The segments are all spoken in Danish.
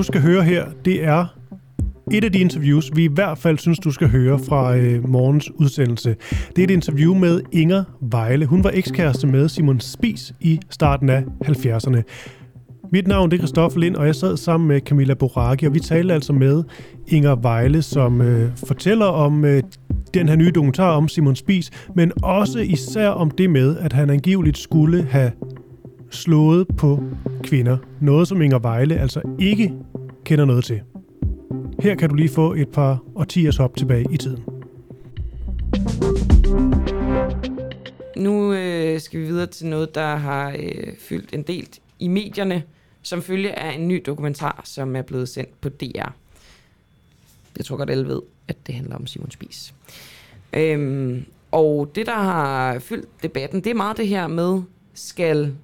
du skal høre her, det er et af de interviews, vi i hvert fald synes, du skal høre fra øh, morgens udsendelse. Det er et interview med Inger Vejle. Hun var ekskæreste med Simon Spis i starten af 70'erne. Mit navn er Christoffer Lind, og jeg sad sammen med Camilla Boraki, og vi talte altså med Inger Vejle, som øh, fortæller om øh, den her nye dokumentar om Simon Spis, men også især om det med, at han angiveligt skulle have slået på kvinder. Noget, som Inger Vejle altså ikke kender noget til. Her kan du lige få et par årtiers hop tilbage i tiden. Nu øh, skal vi videre til noget, der har øh, fyldt en del i medierne, som følge af en ny dokumentar, som er blevet sendt på DR. Jeg tror godt, alle ved, at det handler om Simon Spies. Øhm, og det, der har fyldt debatten, det er meget det her med, skal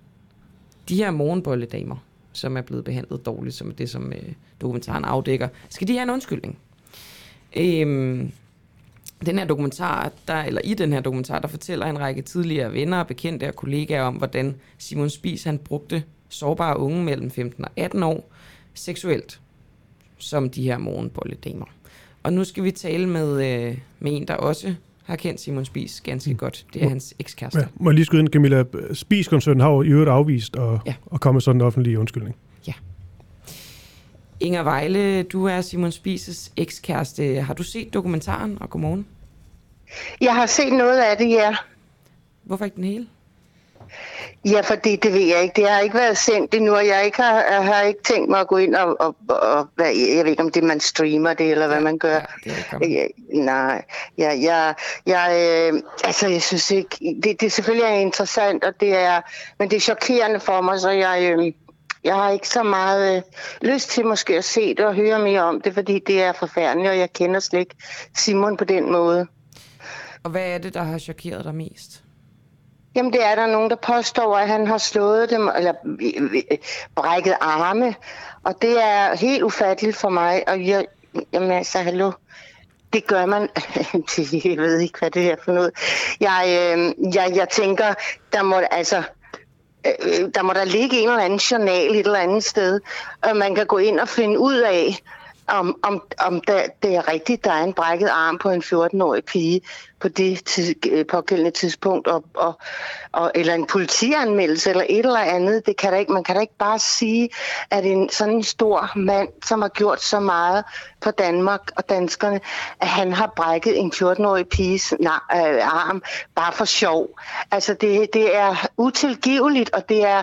de her morgenbolledamer, som er blevet behandlet dårligt, som er det, som øh, dokumentaren afdækker, skal de have en undskyldning? Øhm, den her dokumentar, der, eller i den her dokumentar, der fortæller en række tidligere venner, bekendte og kollegaer om, hvordan Simon Spies han brugte sårbare unge mellem 15 og 18 år seksuelt, som de her morgenbolledamer. Og nu skal vi tale med, øh, med en, der også har kendt Simon Spies ganske mm. godt. Det er hans ekskæreste. Ja, må jeg lige skyde ind, Camilla. Spies-koncernen har jo i øvrigt afvist at, ja. at komme med sådan en offentlig undskyldning. Ja. Inger Vejle, du er Simon Spies' ekskæreste. Har du set dokumentaren, og godmorgen? Jeg har set noget af det, ja. Hvorfor ikke den hele? Ja, fordi det ved jeg ikke. Det har ikke været sendt endnu, og jeg, ikke har, jeg har ikke tænkt mig at gå ind og, og, og hvad, jeg ved ikke, om det man streamer det, eller hvad man gør. Ja, det ja, nej, ja, jeg, jeg, øh, altså, jeg synes ikke, det, det selvfølgelig er interessant, og det er, men det er chokerende for mig, så jeg, øh, jeg har ikke så meget øh, lyst til måske at se det og høre mere om det, fordi det er forfærdeligt, og jeg kender slet ikke Simon på den måde. Og hvad er det, der har chokeret dig mest? Jamen, det er der nogen, der påstår, at han har slået dem, eller øh, øh, brækket arme. Og det er helt ufatteligt for mig. Og jeg, jamen altså, hallo, det gør man. jeg ved ikke, hvad det er for noget. Jeg, øh, jeg, jeg tænker, der må altså... Øh, øh der må der ligge en eller anden journal et eller andet sted, og man kan gå ind og finde ud af, om, om, om der, det er rigtigt, der er en brækket arm på en 14-årig pige på det tids, øh, pågældende tidspunkt, og, og, og, eller en politianmeldelse, eller et eller andet. Det kan der ikke, man kan da ikke bare sige, at en sådan en stor mand, som har gjort så meget for Danmark og danskerne, at han har brækket en 14-årig piges nej, øh, arm bare for sjov. Altså, det, det er utilgiveligt, og det er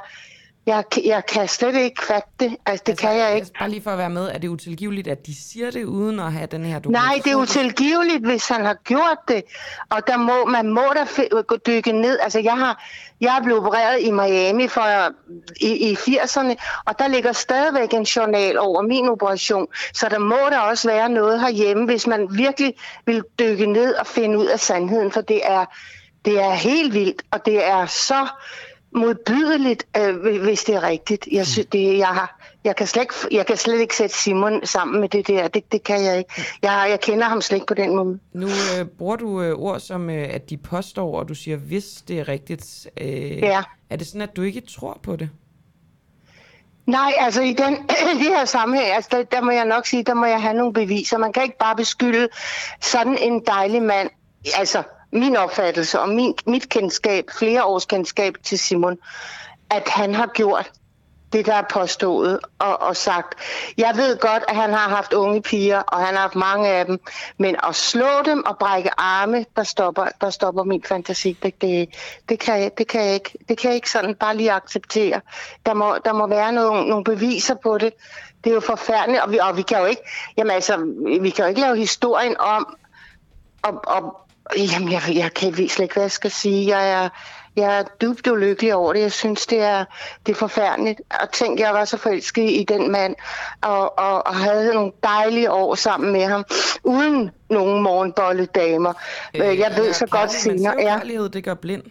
jeg, jeg kan slet ikke fatte det. Altså, det altså, kan jeg ikke. Bare lige for at være med, er det utilgiveligt, at de siger det, uden at have den her dokumentation? Nej, det er utilgiveligt, hvis han har gjort det. Og der må, man må da dykke ned. Altså, jeg har, jeg er blevet opereret i Miami for, i, i 80'erne, og der ligger stadigvæk en journal over min operation. Så der må der også være noget herhjemme, hvis man virkelig vil dykke ned og finde ud af sandheden, for det er, det er helt vildt, og det er så modbydeligt, øh, hvis det er rigtigt. Jeg, synes, det, jeg, har, jeg, kan slet ikke, jeg kan slet ikke sætte Simon sammen med det der. Det, det kan jeg ikke. Jeg, jeg kender ham slet ikke på den måde. Nu øh, bruger du øh, ord som, øh, at de påstår, og du siger, hvis det er rigtigt. Øh, ja. Er det sådan, at du ikke tror på det? Nej, altså i den, det her sammenhæng, altså der, der må jeg nok sige, der må jeg have nogle beviser. Man kan ikke bare beskylde sådan en dejlig mand, altså min opfattelse og min, mit kendskab, flere års kendskab til Simon, at han har gjort det, der er påstået og, og sagt. Jeg ved godt, at han har haft unge piger, og han har haft mange af dem, men at slå dem og brække arme, der stopper, der stopper min fantasi. Det, det, det, kan jeg, det, kan jeg ikke, det kan jeg ikke sådan bare lige acceptere. Der må, der må være nogle, nogle beviser på det. Det er jo forfærdeligt, og vi, og vi kan jo ikke, jamen altså, vi kan jo ikke lave historien om, og, og Jamen, jeg, jeg kan slet ikke, hvad jeg skal sige. Jeg er, jeg er dybt ulykkelig over det. Jeg synes, det er, det er forfærdeligt. Og tænk, jeg var så forelsket i den mand, og, og, og havde nogle dejlige år sammen med ham, uden nogen morgenbolledamer. Øh, jeg ved så godt senere. Ja. det gør blind.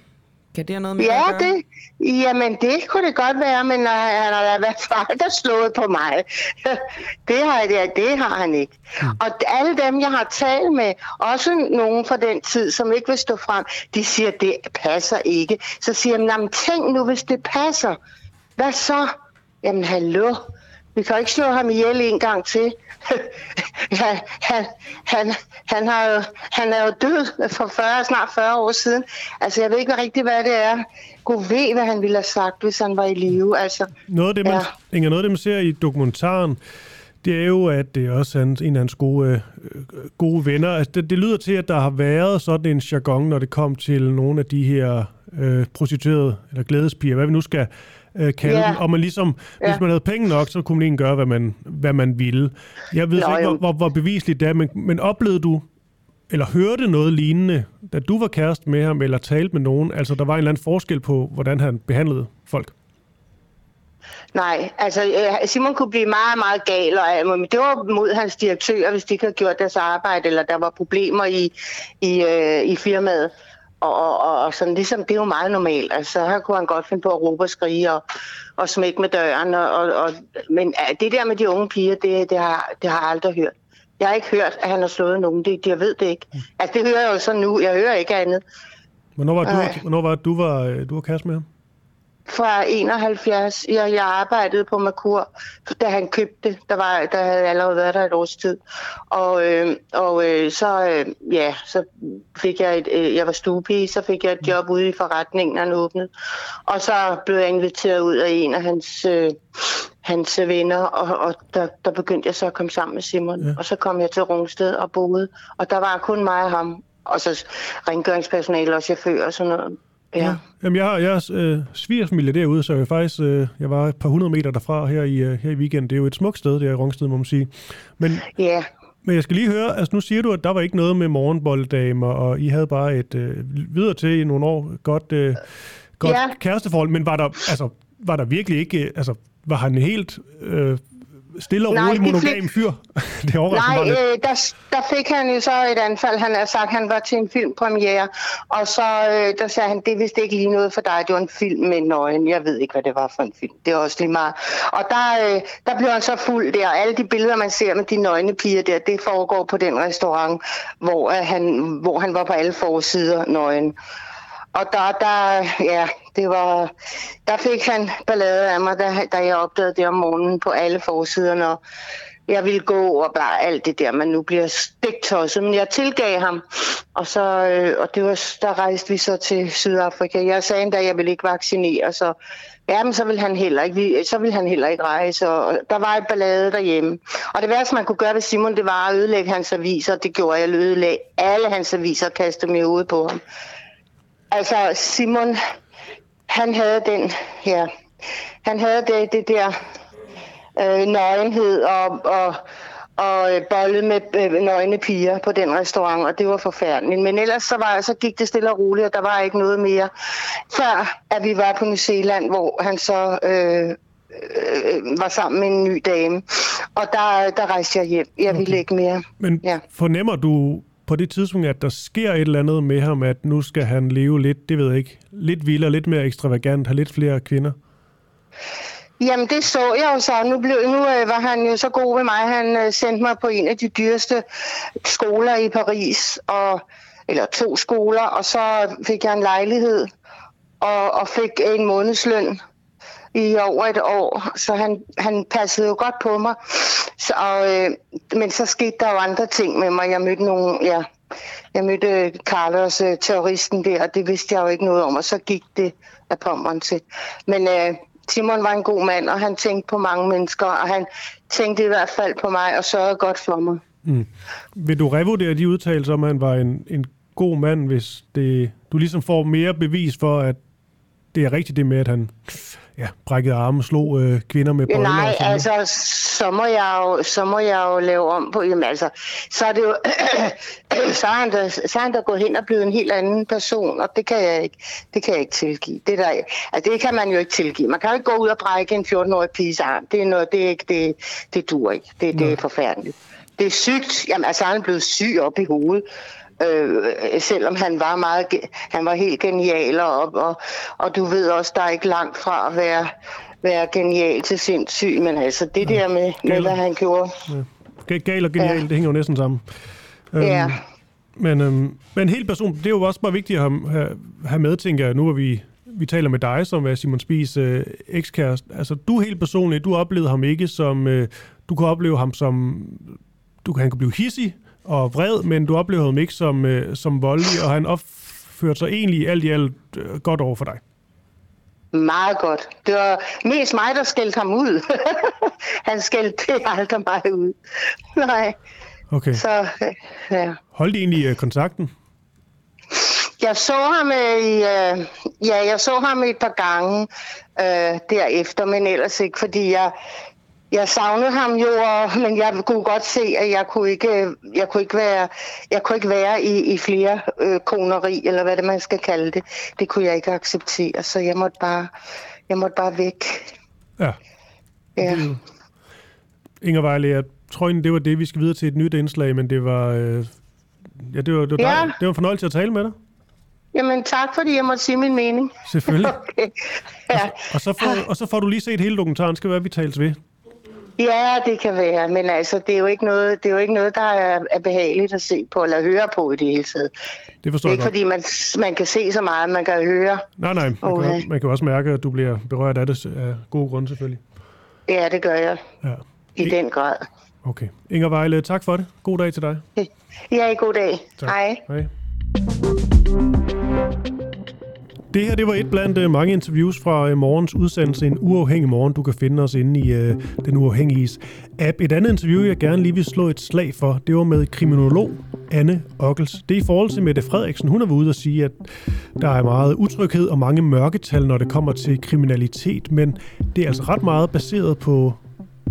Kan det have noget med ja, at gøre? Det, jamen det kunne det godt være, men uh, han har været far, der slået på mig. det, har, det, det har han ikke. Mm. Og alle dem, jeg har talt med, også nogen fra den tid, som ikke vil stå frem, de siger, det passer ikke. Så siger jeg, tænk nu, hvis det passer. Hvad så? Jamen hallo, Vi kan ikke slå ham ihjel en gang til. ja, han, han, han, har jo, han er jo død for 40, snart 40 år siden. Altså, jeg ved ikke rigtig, hvad det er. Gud ved, hvad han ville have sagt, hvis han var i live. Altså, noget af det, man, ja. Inger, noget af det, man ser i dokumentaren, det er jo, at det er også hans, en af hans gode, øh, gode venner. Altså, det, det lyder til, at der har været sådan en jargon, når det kom til nogle af de her øh, prostituerede, eller glædespiger, hvad vi nu skal øh, kalde yeah. dem. Og man ligesom, yeah. hvis man havde penge nok, så kunne man egentlig gøre, hvad man, hvad man ville. Jeg ved Nå, ikke, hvor, hvor, hvor bevisligt det er, men, men oplevede du, eller hørte noget lignende, da du var kæreste med ham, eller talte med nogen? Altså, der var en eller anden forskel på, hvordan han behandlede folk? Nej, altså øh, Simon kunne blive meget, meget gal, og, men det var mod hans direktør, hvis de ikke havde gjort deres arbejde, eller der var problemer i, i, øh, i firmaet. Og, og, og sådan, ligesom, det er jo meget normalt. Altså, her kunne han godt finde på at råbe og skrige og, og smække med døren. Og, og, og, men det der med de unge piger, det, det, har, det har jeg aldrig hørt. Jeg har ikke hørt, at han har slået nogen. Det, jeg ved det ikke. Altså, det hører jeg jo så nu. Jeg hører ikke andet. Hvornår var, du, hvornår var du var, du var kæreste med ham? Fra 71. Jeg, jeg arbejdede på Merkur, da han købte. Der, var, der havde allerede været der et års tid. Og, øh, og øh, så, øh, ja, så fik jeg et, øh, jeg var stuepige, så fik jeg et job ude i forretningen, han åbnede. Og så blev jeg inviteret ud af en af hans, øh, hans venner, og, og der, der begyndte jeg så at komme sammen med Simon. Ja. Og så kom jeg til Rungsted og boede, og der var kun mig og ham. Og så rengøringspersonale og chauffør og sådan noget. Ja. Jamen, jeg har, jeg er øh, svigersfamilie derude, så jeg faktisk, øh, jeg var et par hundrede meter derfra her i, øh, her i weekenden. Det er jo et smukt sted, det er Rungsted, må man sige. Men, ja. men jeg skal lige høre, altså nu siger du, at der var ikke noget med morgenbolddamer, og I havde bare et øh, videre til i nogle år godt, øh, godt ja. kæresteforhold, men var der, altså, var der virkelig ikke, altså, var han helt øh, stille og rolig monogam fyr. det Nej, øh, der, der fik han jo så et anfald. Han har sagt, at han var til en filmpremiere, og så øh, der sagde han, det vidste ikke lige noget for dig. Det var en film med nøgen. Jeg ved ikke, hvad det var for en film. Det er også lige meget. Og der, øh, der blev han så fuld der. Alle de billeder, man ser med de nøgne piger der, det foregår på den restaurant, hvor, øh, han, hvor han var på alle forsider nøgen. Og der, der, ja, det var, der fik han ballade af mig, da, da jeg opdagede det om morgenen på alle forsiderne, og jeg ville gå og bare alt det der, man nu bliver stiktosset, men jeg tilgav ham, og, så, øh, og det var, der rejste vi så til Sydafrika. Jeg sagde endda, at jeg ville ikke vaccinere, så Ja, men så vil han heller ikke, så vil han heller ikke rejse, og der var et ballade derhjemme. Og det værste, man kunne gøre ved Simon, det var at ødelægge hans aviser. Det gjorde jeg, ødelægge alle hans aviser og kastede dem i hovedet på ham. Altså, Simon, han havde den her, han havde det, det der øh, nøgenhed og, og, og øh, bolle med øh, nøgne piger på den restaurant, og det var forfærdeligt. Men ellers så, var, så gik det stille og roligt, og der var ikke noget mere. Før at vi var på New Zealand, hvor han så øh, øh, var sammen med en ny dame. Og der, der rejste jeg hjem. Jeg ville okay. ikke mere. Men ja. fornemmer du på det tidspunkt, at der sker et eller andet med ham, at nu skal han leve lidt, det ved jeg ikke, lidt vildere, lidt mere ekstravagant, have lidt flere kvinder? Jamen det så jeg jo så. Nu, blev, nu øh, var han jo så god ved mig. Han øh, sendte mig på en af de dyreste skoler i Paris, og, eller to skoler, og så fik jeg en lejlighed og, og fik en månedsløn i over et år, så han, han passede jo godt på mig. Så, og, øh, men så skete der jo andre ting med mig. Jeg mødte nogle, ja, jeg mødte Carlos, øh, terroristen der, og det vidste jeg jo ikke noget om, og så gik det af pommeren til. Men øh, Simon var en god mand, og han tænkte på mange mennesker, og han tænkte i hvert fald på mig og sørgede godt for mig. Mm. Vil du revurdere de udtalelser om, at han var en, en god mand, hvis det, du ligesom får mere bevis for, at det er rigtigt det med, at han ja, brækkede arme, slog øh, kvinder med bøjler? Nej, altså, så må, jeg jo, så må jeg jo lave om på, jamen altså, så er det jo, så, er han da, så er han da gået hen og blevet en helt anden person, og det kan jeg ikke, det kan jeg ikke tilgive. Det, der, altså, det kan man jo ikke tilgive. Man kan jo ikke gå ud og brække en 14-årig piges arm. Det er noget, det er ikke, det, det dur ikke. Det, det er forfærdeligt. Det er sygt. Jamen, altså, han er blevet syg op i hovedet øh, selvom han var meget, han var helt genial, og, og, og du ved også, der er ikke langt fra at være, være genial til sindssyg, men altså det der med, med hvad han gjorde. Ja. Gal og genial, ja. det hænger jo næsten sammen. Ja. Øhm, men, øhm, men helt person, det er jo også bare vigtigt at have, have med, tænker jeg, nu hvor vi vi taler med dig, som er Simon Spies øh, ekskæreste. Altså, du helt personligt, du oplevede ham ikke som... Øh, du kan opleve ham som... Du kan, han kan blive hissig og vred, men du oplevede ham ikke som, øh, som voldelig, og han opførte sig egentlig alt i alt øh, godt over for dig. Meget godt. Det var mest mig, der skældte ham ud. han skældte aldrig mig ud. Nej. Okay. Så, øh, ja. Holdt I egentlig øh, kontakten? Jeg så ham øh, i, øh, ja, jeg så ham et par gange øh, derefter, men ellers ikke, fordi jeg, jeg savnede ham jo, og, men jeg kunne godt se, at jeg kunne ikke, jeg kunne ikke være, jeg kunne ikke være i, i flere øh, koneri, eller hvad det man skal kalde det. Det kunne jeg ikke acceptere, så jeg måtte bare, jeg måtte bare væk. Ja. Ja. Inger Vejle, jeg tror egentlig, det var det, vi skal videre til et nyt indslag, men det var, øh, ja, det var, det var, Ja. dejligt. det var en fornøjelse at tale med dig. Jamen tak, fordi jeg måtte sige min mening. Selvfølgelig. Okay. Ja. Og så, får, og så får du lige set hele dokumentaren. Skal være, vi tales ved. Ja, det kan være, men altså, det er jo ikke noget, det er jo ikke noget der er, er behageligt at se på, eller høre på i det hele taget. Det forstår Det er ikke fordi, man, man kan se så meget, man kan høre. Nej, nej. Man, kan, Okay. også- man kan også mærke, at du bliver berørt af det af gode grunde, selvfølgelig. Ja, det gør jeg Ja. i den grad. Okay. Inger Vejle, tak for det. God dag til dig. Ja, god dag. Tak. Hej. Hej. Det her det var et blandt øh, mange interviews fra øh, morgens udsendelse En Uafhængig Morgen. Du kan finde os inde i øh, Den Uafhængiges app. Et andet interview, jeg gerne lige vil slå et slag for, det var med kriminolog Anne Ockels. Det er i forhold til Mette Frederiksen. Hun har været ude at sige, at der er meget utryghed og mange mørketal, når det kommer til kriminalitet. Men det er altså ret meget baseret på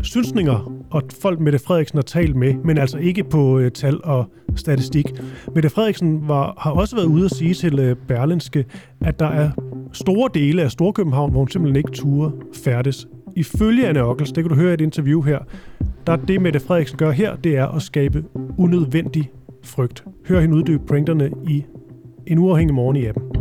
synsninger og folk Mette Frederiksen har talt med, men altså ikke på øh, tal og statistik. Mette Frederiksen var, har også været ude at sige til øh, Berlinske, at der er store dele af Storkøbenhavn, hvor hun simpelthen ikke turer færdes. Ifølge Anne Ockels, det kan du høre i et interview her, der er det, Mette Frederiksen gør her, det er at skabe unødvendig frygt. Hør hende uddybe pointerne i en uafhængig morgen i appen.